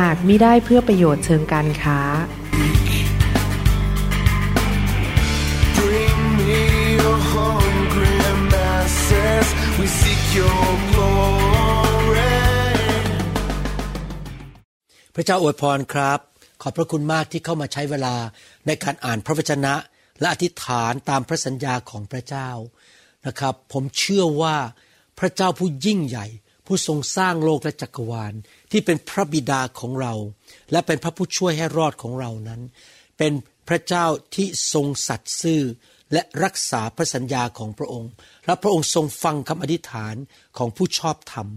หากมิได้เพื่อประโยชน์เชิงการค้า Bring me your hungry masses. We seek your glory. พระเจ้าอวยพรครับ ขอบพระคุณมากที่เข้ามาใช้เวลาในการอ่านพระวจนะ และอธิษฐานตามพระสัญญาของพระเจ้านะครับ ผมเชื่อว่าพระเจ้าผู้ยิ่งใหญ่ ผู้ทรงสร้างโลกและจักรวาล ที่เป็นพระบิดาของเรา และเป็นพระผู้ช่วยให้รอดของเรานั้น เป็นพระเจ้าที่ทรงสัตย์ซื่อและรักษาพระสัญญาของพระองค์ และพระองค์ทรงฟังคำอธิษฐานของผู้ชอบธรรม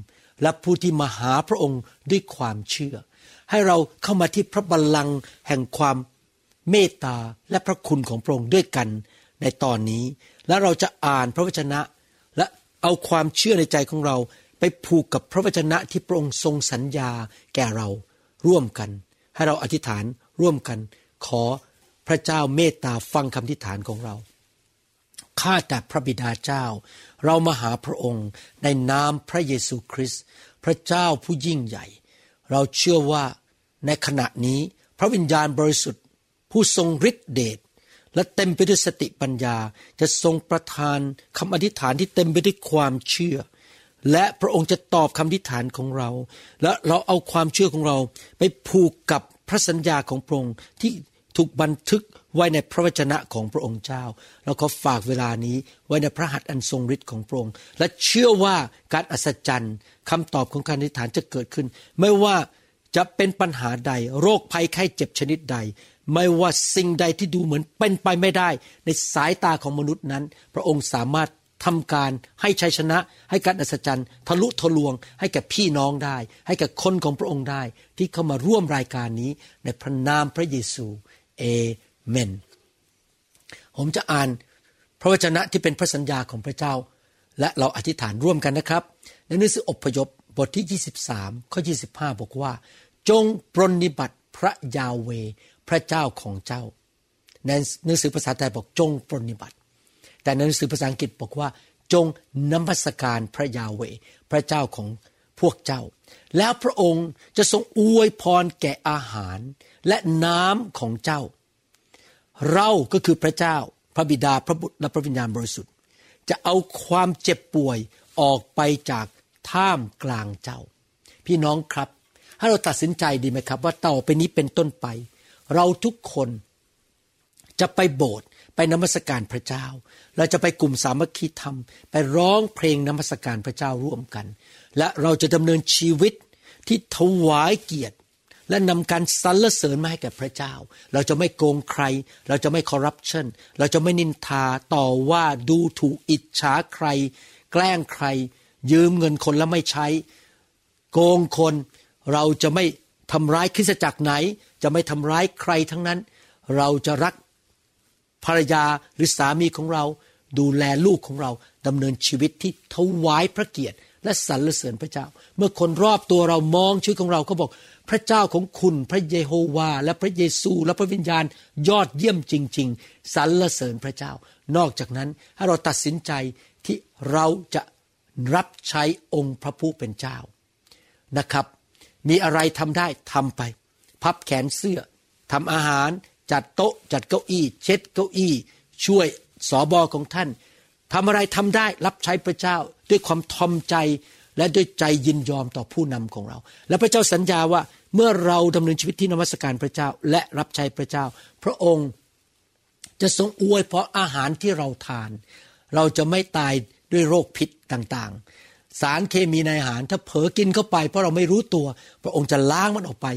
และผู้ที่มาหาพระองค์ด้วยความเชื่อ ให้เราเข้ามาที่พระบัลลังก์แห่งความเมตตาและพระคุณของพระองค์ด้วยกันในตอนนี้ และเราจะอ่านพระวจนะ และเอาความเชื่อในใจของเรา ไปผูกกับพระวจนะที่พระองค์ทรงสัญญาแก่เราร่วมกัน ให้เราอธิษฐานร่วมกัน ขอพระเจ้าเมตตาฟังคำอธิษฐานของเราข้าแต่พระบิดาเจ้า เรามาหาพระองค์ในนามพระเยซูคริสต์พระเจ้าผู้ยิ่งใหญ่ เราเชื่อว่าในขณะนี้พระวิญญาณบริสุทธิ์ ผู้ทรงฤทธิเดชและเต็มไปด้วยสติปัญญาจะทรงประทานคำอธิษฐานที่เต็มไปด้วยความเชื่อ และพระองค์จะตอบคำอธิฐานของเรา และเราเอาความเชื่อของเราไปผูกกับพระสัญญาของพระองค์ที่ถูกบันทึกไว้ในพระวจนะของพระองค์เจ้า เราก็ฝากเวลานี้ไว้ในพระหัตถ์อันทรงฤทธิ์ของพระองค์ และเชื่อว่าการอัศจรรย์คำตอบของการอธิษฐานจะเกิดขึ้น ไม่ว่าจะเป็นปัญหาใด โรคภัยไข้เจ็บชนิดใด ไม่ว่าสิ่งใดที่ดูเหมือนเป็นไปไม่ได้ ในสายตาของมนุษย์นั้น พระองค์สามารถ ทำการให้ชัยชนะ ให้การอัศจรรย์ทะลุทะลวง ให้แก่พี่น้องได้ ให้แก่คนของพระองค์ได้ ที่เข้ามาร่วมรายการนี้ในพระนามพระเยซูเอเมน ผมจะอ่านพระวจนะที่เป็นพระสัญญาของพระเจ้า และเราอธิษฐานร่วมกันนะครับ ในหนังสืออพยพบทที่ 23 ข้อ 25 บอกว่า จงปรนนิบัติพระยาเว พระเจ้าของเจ้าในหนังสือภาษาไทยบอกจงปรนนิบัติ แต่ในหนังสือภาษาอังกฤษบอกว่า จงนมัสการพระยาเวพระเจ้าของพวกเจ้า แล้วพระองค์จะทรงอวยพรแก่อาหารและน้ำของเจ้า เราก็คือพระเจ้าพระบิดาพระบุตรและพระวิญญาณบริสุทธิ์ จะเอาความเจ็บป่วยออกไปจากท่ามกลางเจ้า พี่น้องครับ ให้เราตัดสินใจดีไหมครับ ว่าต่อไปนี้เป็นต้นไป เราทุกคนจะไปโบสถ์ ไปนมัสการพระเจ้า เราจะไปกลุ่มสามัคคีธรรม ไปร้องเพลงนมัสการพระเจ้าร่วมกัน และเราจะดำเนินชีวิตที่ถวายเกียรติ และนำการสรรเสริญมาให้แก่พระเจ้า เราจะไม่โกงใคร เราจะไม่คอร์รัปชันเราจะไม่นินทาต่อว่าดูถูกอิจฉาใคร แกล้งใคร ยืมเงินคนแล้วไม่ใช้ โกงคนเราจะไม่ทำร้ายคริสตจักรไหน จะไม่ทำร้ายใครทั้งนั้น เราจะรัก ภรรยาหรือสามีของเรา ดูแลลูกของเราดำเนินชีวิตที่ถวายพระเกียรติและสรรเสริญพระเจ้า เมื่อคนรอบตัวเรามองชีวิตของเราก็บอก พระเจ้าของคุณพระเยโฮวา และพระเยซูและพระวิญญาณยอดเยี่ยมจริง ๆสรรเสริญพระเจ้า นอกจากนั้นให้เราตัดสินใจที่เราจะรับใช้องค์พระผู้เป็นเจ้านะครับ มีอะไรทำได้ทำไป พับแขนเสื้อทำอาหาร จัดโต๊ะจัดเก้าอี้ เช็ดเก้าอี้ ช่วยสอบอของท่านทำอะไรทำได้รับใช้พระเจ้าด้วยความทอมใจและด้วยใจยินยอมต่อผู้นำของเรา และพระเจ้าสัญญาว่าเมื่อเราดำเนินชีวิตที่นมัสการพระเจ้าและรับใช้พระเจ้า พระองค์จะทรงอวยเพราะอาหารที่เราทาน เราจะไม่ตายด้วยโรคพิษต่างๆ สารเคมีในอาหารถ้าเผลอกินเข้าไป เพราะเราไม่รู้ตัว พระองค์จะล้างมันออกไป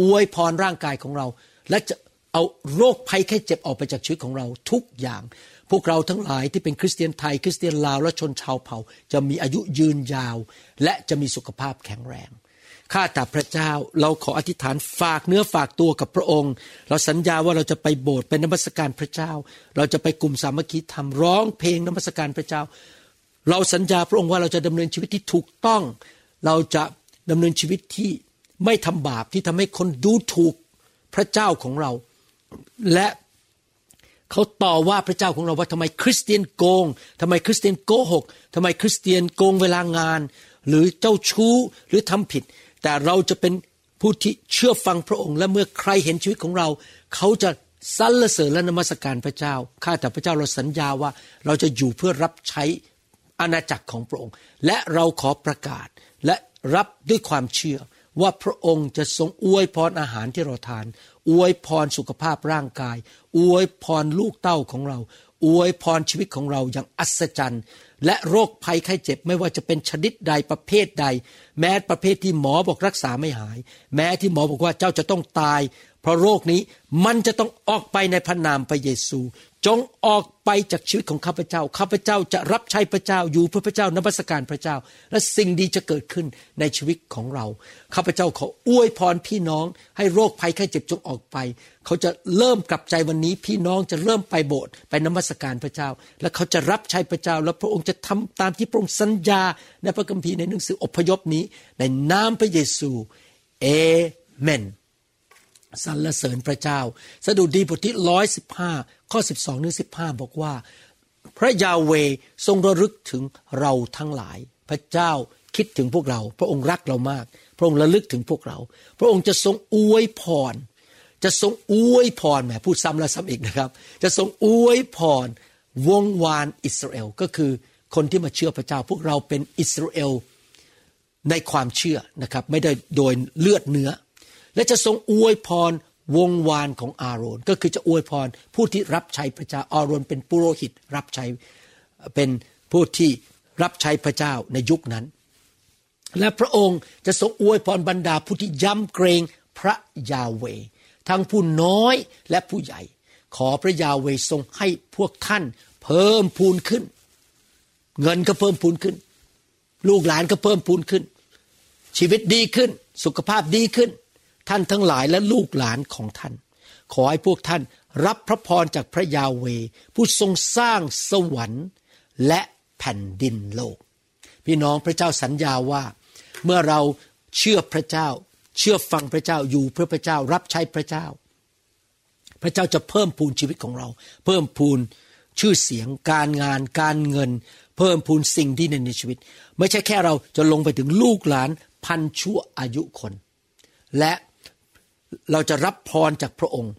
อวยพรร่างกายของเรา และจะ เอาโรคภัยแค่เจ็บออกไปจากชีวิตของเราทุกอย่าง พวกเราทั้งหลายที่เป็นคริสเตียนไทยคริสเตียนลาวและชนชาวเผ่า จะมีอายุยืนยาว และจะมีสุขภาพแข็งแรงข้าแต่พระเจ้าเราขออธิษฐานฝากเนื้อฝากตัวกับพระองค์ เราสัญญาว่าเราจะไปโบสถ์เป็นนมัสการพระเจ้า เราจะไปกลุ่มสามัคคีธรรมร้องเพลงนมัสการพระเจ้า เราสัญญาพระองค์ว่าเราจะดำเนินชีวิตที่ถูกต้อง เราจะดำเนินชีวิตที่ไม่ทำบาปที่ทำให้คนดูถูกพระเจ้าของเรา และเขาต่อว่าพระเจ้าของเราว่าทำไมคริสเตียนโกงทำไมคริสเตียนโกหกทำไมคริสเตียนโกงเวลางาน หรือเจ้าชู้หรือทำผิด แต่เราจะเป็นผู้ที่เชื่อฟังพระองค์ และเมื่อใครเห็นชีวิตของเรา เขาจะสรรเสริญและนมัสการพระเจ้า ข้าแต่พระเจ้าเราสัญญาว่าเราจะอยู่เพื่อรับใช้อาณาจักรของพระองค์ และเราขอประกาศและรับด้วยความเชื่อ ว่าพระองค์จะทรงอวยพรอาหารที่เราทาน อวยพรสุขภาพร่างกาย อวยพรลูกเต้าของเรา อวยพรชีวิตของเราอย่างอัศจรรย์ และโรคภัยไข้เจ็บไม่ว่าจะเป็นชนิดใดประเภทใด แม้ประเภทที่หมอบอกรักษาไม่หาย แม้ที่หมอบอกว่าเจ้าจะต้องตาย เพราะโรคนี้มันจะต้องออกไปในพระนามพระเยซู จงออกไปจากชีวิตของข้าพเจ้า ข้าพเจ้าจะรับใช้พระเจ้าอยู่เพื่อพระเจ้านมัสการพระเจ้า และสิ่งดีจะเกิดขึ้นในชีวิตของเรา ข้าพเจ้าขออวยพรพี่น้อง ให้โรคภัยไข้เจ็บจงออกไป เขาจะเริ่มกลับใจวันนี้ พี่น้องจะเริ่มไปโบสถ์ไปนมัสการพระเจ้า และเขาจะรับใช้พระเจ้า และพระองค์จะทำตามที่พระองค์สัญญาในพระคัมภีร์ในหนังสืออพยพนี้ ในนามพระเยซูเอเมน สรรเสริญพระเจ้า สดุดีบทที่ร้อยสิบห้าข้อสิบสองถึงสิบห้าบอกว่า พระยาเวทรงระลึกถึงเราทั้งหลาย พระเจ้าคิดถึงพวกเรา พระองค์รักเรามาก พระองค์ระลึกถึงพวกเรา พระองค์จะทรงอวยพร จะทรงอวยพรแหมพูดซ้ำแล้วซ้ำอีกนะครับ จะทรงอวยพรวงวานอิสราเอลก็คือคนที่มาเชื่อพระเจ้า พวกเราเป็นอิสราเอลในความเชื่อนะครับ ไม่ได้โดยเลือดเนื้อ และจะทรงอวยพรวงวานของอาโรนก็คือจะอวยพรผู้ที่รับใช้พระเจ้าอาโรนเป็นปุโรหิตรับใช้เป็นผู้ที่รับใช้พระเจ้าในยุคนั้น และพระองค์จะทรงอวยพรบรรดาผู้ที่ย้ำเกรงพระยาเว ทั้งผู้น้อยและผู้ใหญ่ ขอพระยาเวทรงให้พวกท่านเพิ่มพูนขึ้น เงินก็เพิ่มพูนขึ้น ลูกหลานก็เพิ่มพูนขึ้น ชีวิตดีขึ้น สุขภาพดีขึ้น ท่านทั้งหลายและลูกหลานของท่าน ขอให้พวกท่านรับพระพรจากพระยาเว ผู้ทรงสร้างสวรรค์และแผ่นดินโลก พี่น้องพระเจ้าสัญญาว่า เมื่อเราเชื่อพระเจ้า เชื่อฟังพระเจ้าอยู่เพื่อพระเจ้ารับใช้พระเจ้า พระเจ้าจะเพิ่มพูนชีวิตของเรา เพิ่มพูนชื่อเสียงการงานการเงิน เพิ่มพูนสิ่งที่ในในชีวิต ไม่ใช่แค่เราจะลงไปถึงลูกหลานพันชั่วอายุคน และ เราจะรับพรจากพระองค์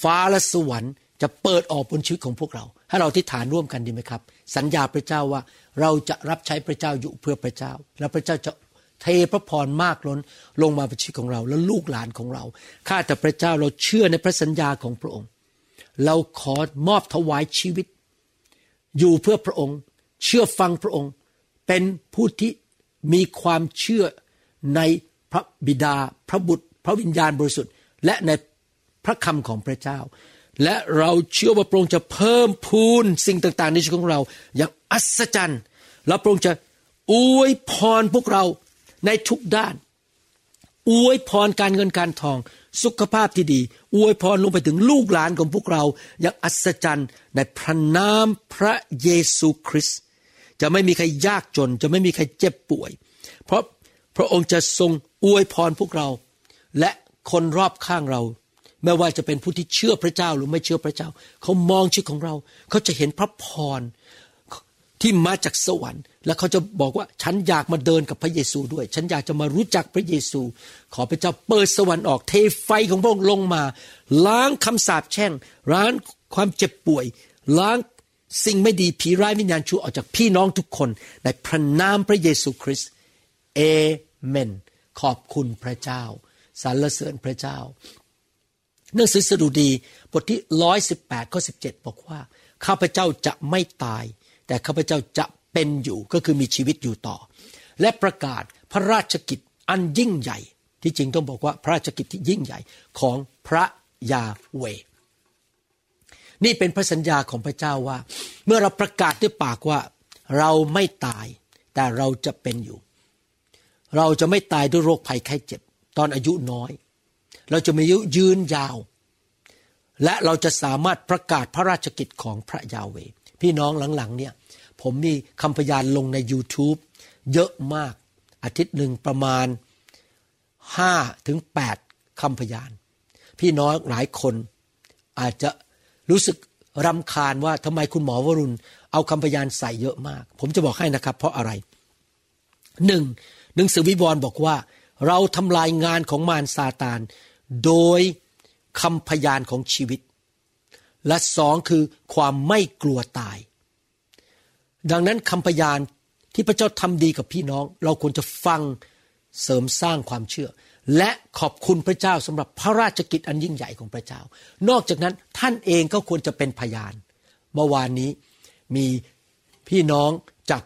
ฟ้าและสวรรค์จะเปิดออกบนชีวิตของพวกเรา ให้เราที่ฐานร่วมกันดีไหมครับ สัญญาพระเจ้าว่าเราจะรับใช้พระเจ้าอยู่เพื่อพระเจ้า และพระเจ้าจะเทพระพรมากล้นลงมาบนชีวิตของเรา และลูกหลานของเรา ข้าแต่พระเจ้าเราเชื่อในพระสัญญาของพระองค์ เราขอมอบถวายชีวิต อยู่เพื่อพระองค์ เชื่อฟังพระองค์ เป็นผู้ที่มีความเชื่อในพระบิดาพระบุตร พระวิญญาณบริสุทธิ์ และในพระคำของพระเจ้า และเราเชื่อว่าพระองค์จะเพิ่มพูนสิ่งต่าง ๆ ในชีวิตของเรา อย่างอัศจรรย์แล้วพระองค์จะอวยพรพวกเราในทุกด้าน อวยพรการเงินการทอง สุขภาพที่ดี อวยพรลงไปถึงลูกหลานของพวกเรา อย่างอัศจรรย์ในพระนามพระเยซูคริสต์จะไม่มีใครยากจน จะไม่มีใครเจ็บป่วย เพราะพระองค์จะทรงอวยพรพวกเรา และคนรอบข้างเรา ไม่ว่าจะเป็นผู้ที่เชื่อพระเจ้าหรือไม่เชื่อพระเจ้า เขามองชีวิตของเรา เขาจะเห็นพระพรที่มาจากสวรรค์ และเขาจะบอกว่าฉันอยากมาเดินกับพระเยซูด้วย ฉันอยากจะมารู้จักพระเยซู ขอพระเจ้าเปิดสวรรค์ออกเทไฟของพระองค์ลงมา ล้างคำสาปแช่งล้างความเจ็บป่วย ล้างสิ่งไม่ดีผีร้ายวิญญาณชั่วออกจากพี่น้องทุกคน ในพระนามพระเยซูคริสต์เอเมน ขอบคุณพระเจ้า สรรเสริญพระเจ้าหนังสือสดุดีบทที่ร้อยสิบแปดข้อสิบเจ็ดบอกว่า ข้าพเจ้าจะไม่ตาย แต่ข้าพเจ้าจะเป็นอยู่ก็คือมีชีวิตอยู่ต่อ และประกาศพระราชกิจอันยิ่งใหญ่ ที่จริงต้องบอกว่าพระราชกิจที่ยิ่งใหญ่ของพระยาเว นี่เป็นพระสัญญาของพระเจ้าว่า เมื่อเราประกาศด้วยปากว่า เราไม่ตาย แต่เราจะเป็นอยู่ เราจะไม่ตายด้วยโรคภัยไข้เจ็บ ตอนอายุน้อย เราจะมีอายุยืนยาว และเราจะสามารถประกาศพระราชกิจของพระยาเวพี่น้องหลังๆเนี่ยผมมีคำพยานลงใน YouTube เยอะมากอาทิตย์หนึ่งประมาณห้าถึงแปดคำพยาน พี่น้องหลายคนอาจจะรู้สึกรำคาญว่าทำไมคุณหมอวรุณ เอาคำพยานใส่เยอะมาก ผมจะบอกให้นะครับ เพราะอะไรหนึ่งหนังสือวิวรณ์บอกว่า เราทำลายงานของมารซาตาน โดยคำพยานของชีวิต และสองคือความไม่กลัวตาย ดังนั้นคำพยานที่พระเจ้าทำดีกับพี่น้อง เราควรจะฟังเสริมสร้างความเชื่อ และขอบคุณพระเจ้าสำหรับพระราชกิจอันยิ่งใหญ่ของพระเจ้า นอกจากนั้นท่านเองก็ควรจะเป็นพยาน เมื่อวานนี้มีพี่น้องจาก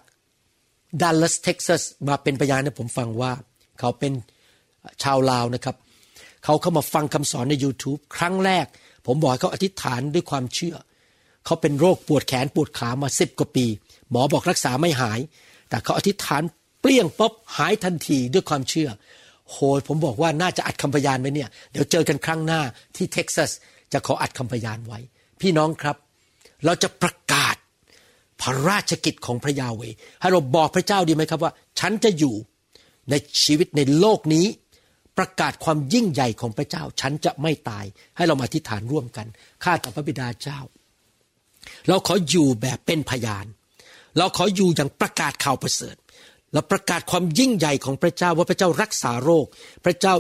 ดัลลัสเท็กซัสมาเป็นพยานให้ผมฟังว่า เขาเป็นชาวลาวนะครับ เขาเข้ามาฟังคำสอนใน YouTube ครั้งแรก ผมบอกให้เขาอธิษฐานด้วยความเชื่อ เขาเป็นโรคปวดแขนปวดขามาสิบกว่าปี หมอบอกรักษาไม่หาย แต่เขาอธิษฐานเปรี้ยงป๊บหายทันทีด้วยความเชื่อ โหผมบอกว่าน่าจะอัดคำพยานไว้เนี่ย เดี๋ยวเจอกันครั้งหน้าที่เท็กซัสจะขออัดคำพยานไว้ พี่น้องครับ เราจะประกาศพระราชกิจของพระยาเวให้เราบอกพระเจ้าดีไหมครับว่า ฉันจะอยู่ ในชีวิตในโลกนี้ ประกาศความยิ่งใหญ่ของพระเจ้า ฉันจะไม่ตาย ให้เรามาอธิษฐานร่วมกันข้าแต่พระบิดาเจ้า เราขออยู่แบบเป็นพยาน เราขออยู่อย่างประกาศข่าวประเสริฐและประกาศความยิ่งใหญ่ของพระเจ้าว่าพระเจ้ารักษาโรค พระเจ้า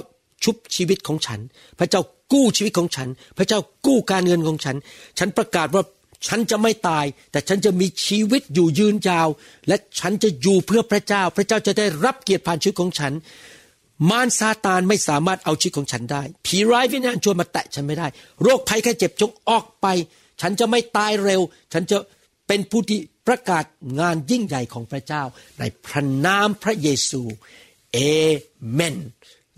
ชุบชีวิตของฉัน พระเจ้ากู้ชีวิตของฉัน พระเจ้ากู้การเงินของฉัน ฉันประกาศว่า ฉันจะไม่ตาย แต่ฉันจะมีชีวิตอยู่ยืนยาว และฉันจะอยู่เพื่อพระเจ้า พระเจ้าจะได้รับเกียรติผ่านชีวิตของฉัน มารซาตานไม่สามารถเอาชีวิตของฉันได้ ผีร้ายวิญญาณชั่วมาแตะฉันไม่ได้ โรคภัยแค่เจ็บจงออกไป ฉันจะไม่ตายเร็ว ฉันจะเป็นผู้ที่ประกาศงานยิ่งใหญ่ของพระเจ้า ในพระนามพระเยซูเอเมน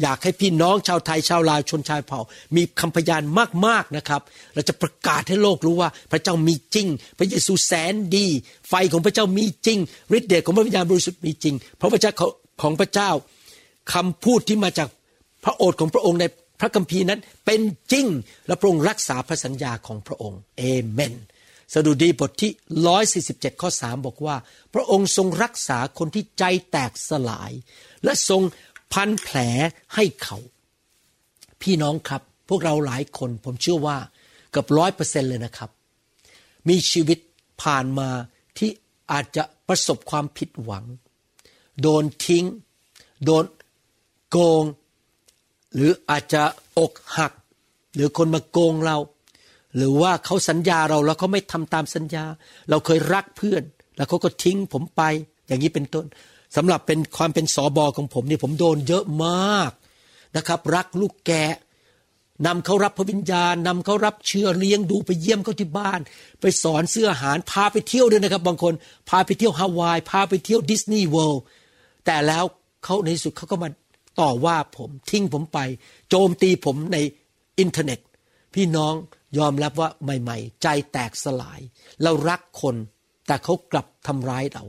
อยากให้พี่น้องชาวไทยชาวลาวชนชายเผ่า มีคำพยานมากๆนะครับ เราจะประกาศให้โลกรู้ว่า พระเจ้ามีจริง พระเยซูแสนดี ไฟของพระเจ้ามีจริงฤทธิ์เดชของพระวิญญาณบริสุทธิ์มีจริง เพราะพระเจ้าของพระเจ้าคำพูดที่มาจากพระโอษฐ์ของพระองค์ในพระคัมภีร์นั้นเป็นจริงและพระองค์รักษาพระสัญญาของพระองค์เอเมนสดุดีบทที่ 147 ข้อ 3 บอกว่า พระองค์ทรงรักษาคนที่ใจแตกสลาย และทรง พันแผลให้เขา พี่น้องครับ พวกเราหลายคนผมเชื่อว่าเกือบร้อยเปอร์เซ็นเลยนะครับ มีชีวิตผ่านมาที่อาจจะประสบความผิดหวัง โดนทิ้ง โดนโกง หรืออาจจะอกหัก หรือคนมาโกงเรา หรือว่าเขาสัญญาเราแล้วเขาไม่ทำตามสัญญา เราเคยรักเพื่อน แล้วเขาก็ทิ้งผมไป อย่างนี้เป็นต้น สำหรับเป็นความเป็นสอบอของผมนี่ผมโดนเยอะมากนะครับ รักลูกแกะนำเขารับพระวิญญาณนำเขารับเชื่อเลี้ยงดูไปเยี่ยมเขาที่บ้าน ไปสอนเสื้ออาหารพาไปเที่ยวด้วยนะครับ บางคนพาไปเที่ยวฮาวายพาไปเที่ยวดิสนีย์เวิลด์แต่แล้วเขาในที่สุดเขาก็มาต่อว่าผมทิ้งผมไป โจมตีผมในอินเทอร์เน็ต พี่น้องยอมรับว่าใหม่ ๆ ใจแตกสลาย เรารักคน แต่เขากลับทำร้ายเรา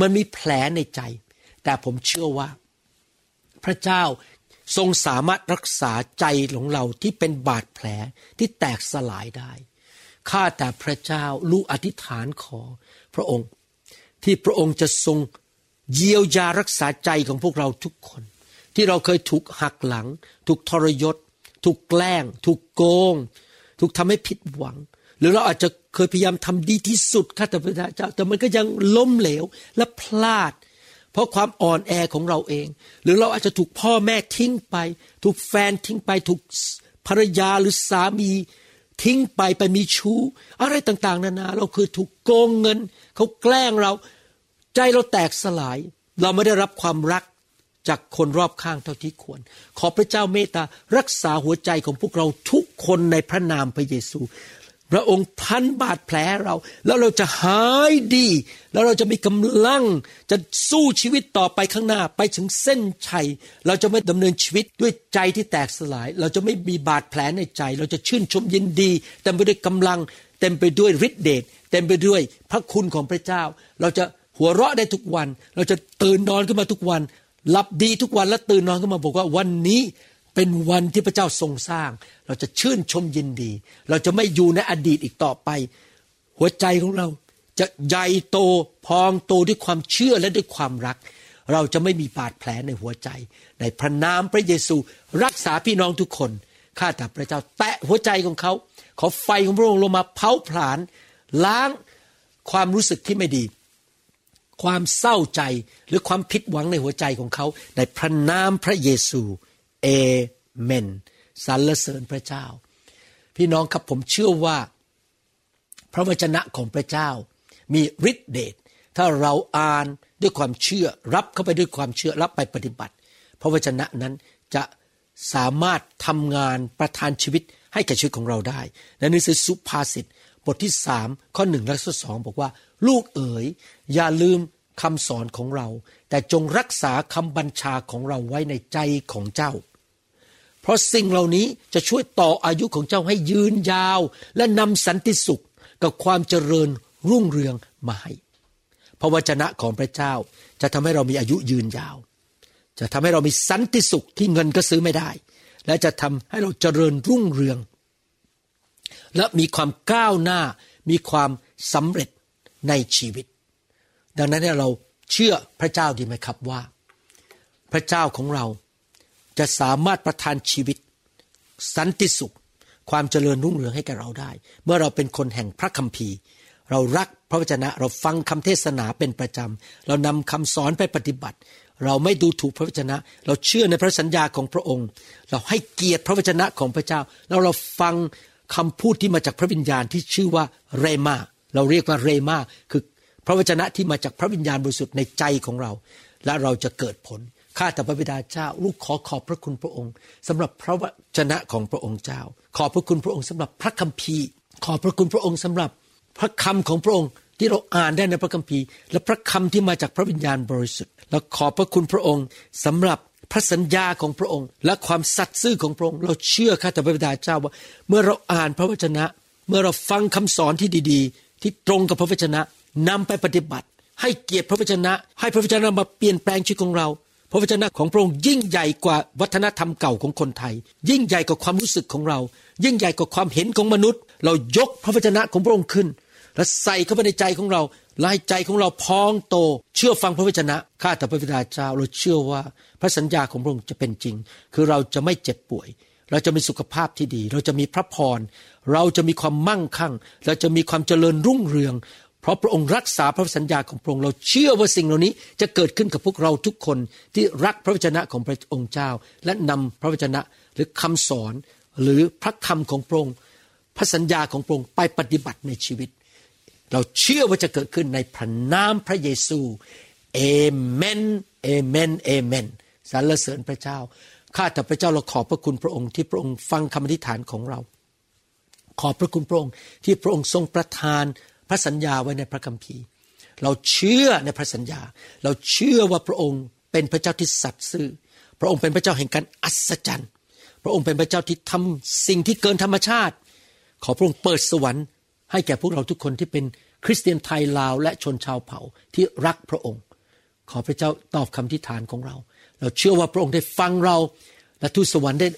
มันมีแผลในใจ แต่ผมเชื่อว่า พระเจ้าทรงสามารถรักษาใจของเราที่เป็นบาดแผลที่แตกสลายได้ ข้าแต่พระเจ้าลูกอธิษฐานขอพระองค์ ที่พระองค์จะทรงเยียวยารักษาใจของพวกเราทุกคน ที่เราเคยถูกหักหลัง ถูกทรยศ ถูกแกล้ง ถูกโกง ถูกทำให้ผิดหวัง หรือเราอาจจะเคยพยายามทำดีที่สุดข้าแต่พระเจ้าแต่มันก็ยังล้มเหลวและพลาด เพราะความอ่อนแอของเราเอง หรือเราอาจจะถูกพ่อแม่ทิ้งไป ถูกแฟนทิ้งไป ถูกภรรยาหรือสามีทิ้งไปไปมีชู้ อะไรต่างๆ นานา เราเคยถูกโกงเงิน เขาแกล้งเราใจเราแตกสลาย เราไม่ได้รับความรักจากคนรอบข้างเท่าที่ควร ขอพระเจ้าเมตตารักษาหัวใจของพวกเราทุกคนในพระนามพระเยซู พระองค์พันบาดแผลเรา แล้วเราจะหายดี แล้วเราจะมีกำลังจะสู้ชีวิตต่อไปข้างหน้าไปถึงเส้นชัย เราจะไม่ดำเนินชีวิตด้วยใจที่แตกสลาย เราจะไม่มีบาดแผลในใจ เราจะชื่นชมยินดีเต็มไปด้วยกำลัง เต็มไปด้วยฤทธิเดชเต็มไปด้วยพระคุณของพระเจ้า เราจะหัวเราะได้ทุกวัน เราจะตื่นนอนขึ้นมาทุกวันหลับดีทุกวันแล้วตื่นนอนขึ้นมาบอกว่าวันนี้ เป็นวันที่พระเจ้าทรงสร้าง เราจะชื่นชมยินดี เราจะไม่อยู่ในอดีตอีกต่อไป หัวใจของเราจะใหญ่โตพองโตด้วยความเชื่อและด้วยความรัก เราจะไม่มีบาดแผลในหัวใจ ในพระนามพระเยซูรักษาพี่น้องทุกคนข้าแต่พระเจ้าแตะหัวใจของเขา ขอไฟของพระองค์ลงมาเผาผลาญล้างความรู้สึกที่ไม่ดี ความเศร้าใจหรือความผิดหวังในหัวใจของเขา ในพระนามพระเยซู เอเมนสรรเสริญพระเจ้า พี่น้องครับผมเชื่อว่า พระวจนะของพระเจ้า มีฤทธิเดชถ้าเราอ่านด้วยความเชื่อรับเข้าไปด้วยความเชื่อรับไปปฏิบัติ พระวจนะนั้นจะสามารถทำงานประทานชีวิตให้แก่ชีวิตของเราได้ในหนังสือสุภาษิตบทที่สามข้อหนึ่งและข้อสองบอกว่า ลูกเอ๋ย อย่าลืมคำสอนของเรา แต่จงรักษาคำบัญชาของเราไว้ในใจของเจ้า เพราะสิ่งเหล่านี้จะช่วยต่ออายุของเจ้าให้ยืนยาว และนำสันติสุขกับความเจริญรุ่งเรืองมาให้พระวจนะของพระเจ้าจะทำให้เรามีอายุยืนยาว จะทำให้เรามีสันติสุขที่เงินก็ซื้อไม่ได้ และจะทำให้เราเจริญรุ่งเรือง และมีความก้าวหน้ามีความสำเร็จในชีวิต ดังนั้นเราเชื่อพระเจ้าดีไหมครับว่า พระเจ้าของเรา จะสามารถประทานชีวิต สันติสุข ความเจริญรุ่งเรืองให้แก่เราได้ เมื่อเราเป็นคนแห่งพระคัมภีร์ เรารักพระวจนะเราฟังคำเทศนาเป็นประจำ เรานำคำสอนไปปฏิบัติ เราไม่ดูถูกพระวจนะ เราเชื่อในพระสัญญาของพระองค์ เราให้เกียรติพระวจนะของพระเจ้า แล้วเราฟังคำพูดที่มาจากพระวิญญาณที่ชื่อว่าเรมาเราเรียกว่าเรมาคือพระวจนะที่มาจากพระวิญญาณบริสุทธิ์ในใจของเรา และเราจะเกิดผล ข้าแต่พระบิดาเจ้า ลูกขอขอบพระคุณพระองค์สำหรับพระวจนะของพระองค์เจ้า ขอบพระคุณพระองค์สำหรับพระคัมภีร์ ขอบพระคุณพระองค์สำหรับพระคำของพระองค์ที่เราอ่านได้ในพระคัมภีร์ และพระคำที่มาจากพระวิญญาณบริสุทธิ์และขอบพระคุณพระองค์สำหรับพระสัญญาของพระองค์ และความสัตย์ซื่อของพระองค์ เราเชื่อข้าแต่พระบิดาเจ้าว่า เมื่อเราอ่านพระวจนะ เมื่อเราฟังคำสอนที่ดีๆ ที่ตรงกับพระวจนะนำไปปฏิบัติ ให้เกียรติพระวจนะ ให้พระวจนะมาเปลี่ยนแปลงชีวิตของเรา พระวจนะของพระองค์ยิ่งใหญ่กว่าวัฒนธรรมเก่าของคนไทย ยิ่งใหญ่กว่าความรู้สึกของเรา ยิ่งใหญ่กว่าความเห็นของมนุษย์ เรายกพระวจนะของพระองค์ขึ้น และใส่เข้าไปในใจของเราลายใจของเราพองโต เชื่อฟังพระวจนะข้าแต่พระบิดาเจ้าเราเชื่อว่าพระสัญญาของพระองค์จะเป็นจริง คือเราจะไม่เจ็บป่วย เราจะมีสุขภาพที่ดี เราจะมีพระพร เราจะมีความมั่งคั่ง เราจะมีความเจริญรุ่งเรือง เพราะพระองค์รักษาพระสัญญาของพระองค์เราเชื่อว่าสิ่งเหล่านี้จะเกิดขึ้นกับพวกเราทุกคนที่รักพระวจนะของพระองค์เจ้า และนำพระวจนะหรือคำสอนหรือพระคำของพระองค์พระสัญญาของพระองค์ไปปฏิบัติในชีวิต เราเชื่อว่าจะเกิดขึ้นในพระนามพระเยซูเอเมนเอเมนเอเมนสรรเสริญพระเจ้าข้าแต่พระเจ้าเราขอบพระคุณพระองค์ที่พระองค์ฟังคำอธิษฐานของเรา ขอบพระคุณพระองค์ที่พระองค์ทรงประทาน พระสัญญาไว้ในพระคัมภีร์ เราเชื่อในพระสัญญา เราเชื่อว่าพระองค์เป็นพระเจ้าที่สัตย์ซื่อ พระองค์เป็นพระเจ้าแห่งการอัศจรรย์ พระองค์เป็นพระเจ้าที่ทำสิ่งที่เกินธรรมชาติ ขอพระองค์เปิดสวรรค์ ให้แก่พวกเราทุกคนที่เป็นคริสเตียนไทยลาวและชนชาวเผ่าที่รักพระองค์ ขอพระเจ้าตอบคำทิฐานของเรา เราเชื่อว่าพระองค์ได้ฟังเรา และทูตสวรรค์ได้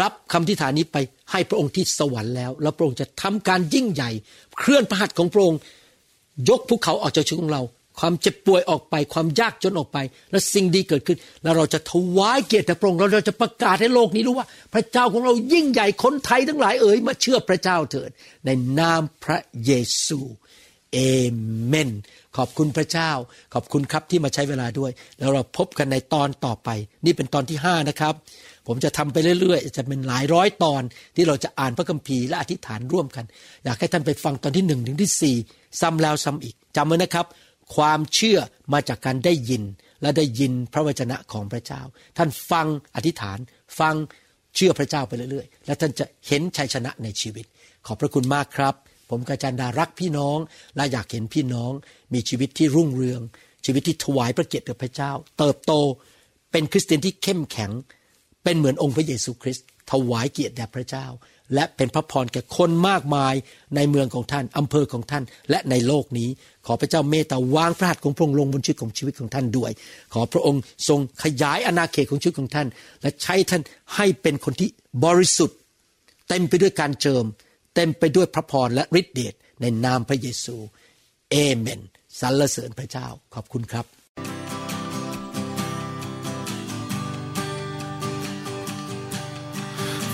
รับคำทิฐานนี้ไปให้พระองค์ที่สวรรค์แล้ว แล้วพระองค์จะทำการยิ่งใหญ่ เคลื่อนพระหัตถ์ของพระองค์ ยกภูเขาออกจากชีวิตของเรา ความเจ็บป่วยออกไป ความยากจนออกไป และสิ่งดีเกิดขึ้น แล้วเราจะถวายเกียรติแด่พระองค์เราจะประกาศให้โลกนี้รู้ว่า พระเจ้าของเรายิ่งใหญ่คนไทยทั้งหลายเอ๋ยมาเชื่อพระเจ้าเถิด ในนามพระเยซูเอเมนขอบคุณพระเจ้า ขอบคุณครับที่มาใช้เวลาด้วย แล้วเราพบกันในตอนต่อไป นี่เป็นตอนที่ห้านะครับ ผมจะทำไปเรื่อยๆ จะเป็นหลายร้อยตอนที่เราจะอ่านพระคัมภีร์และอธิษฐานร่วมกัน อยากให้ท่านไปฟังตอนที่หนึ่งถึงที่สี่ซ้ำแล้วซ้ำอีกจำไว้นะครับ ความเชื่อมาจากการได้ยินและได้ยินพระวจนะของพระเจ้า ท่านฟังอธิษฐาน ฟังเชื่อพระเจ้าไปเรื่อยๆ และท่านจะเห็นชัยชนะในชีวิต ขอบพระคุณมากครับ ผมกาจันดารักพี่น้อง และอยากเห็นพี่น้อง มีชีวิตที่รุ่งเรือง ชีวิตที่ถวายพระเกียรติแด่พระเจ้า เติบโตเป็นคริสเตียนที่เข้มแข็ง เป็นเหมือนองค์พระเยซูคริสต์ถวายเกียรติแด่พระเจ้า และเป็นพระพรแก่คนมากมายในเมืองของท่านอำเภอของท่าน และในโลกนี้ ขอพระเจ้าเมตตาวางพระหัตถ์ของพระองค์ลงบนชีวิตของชีวิตของท่านด้วย ขอพระองค์ทรงขยายอาณาเขตของชีวิตของท่าน และใช้ท่านให้เป็นคนที่บริสุทธิ์ เต็มไปด้วยการเจิม เต็มไปด้วยพระพรและฤทธิเดชในนามพระเยซูเอเมนสรรเสริญพระเจ้าขอบคุณครับ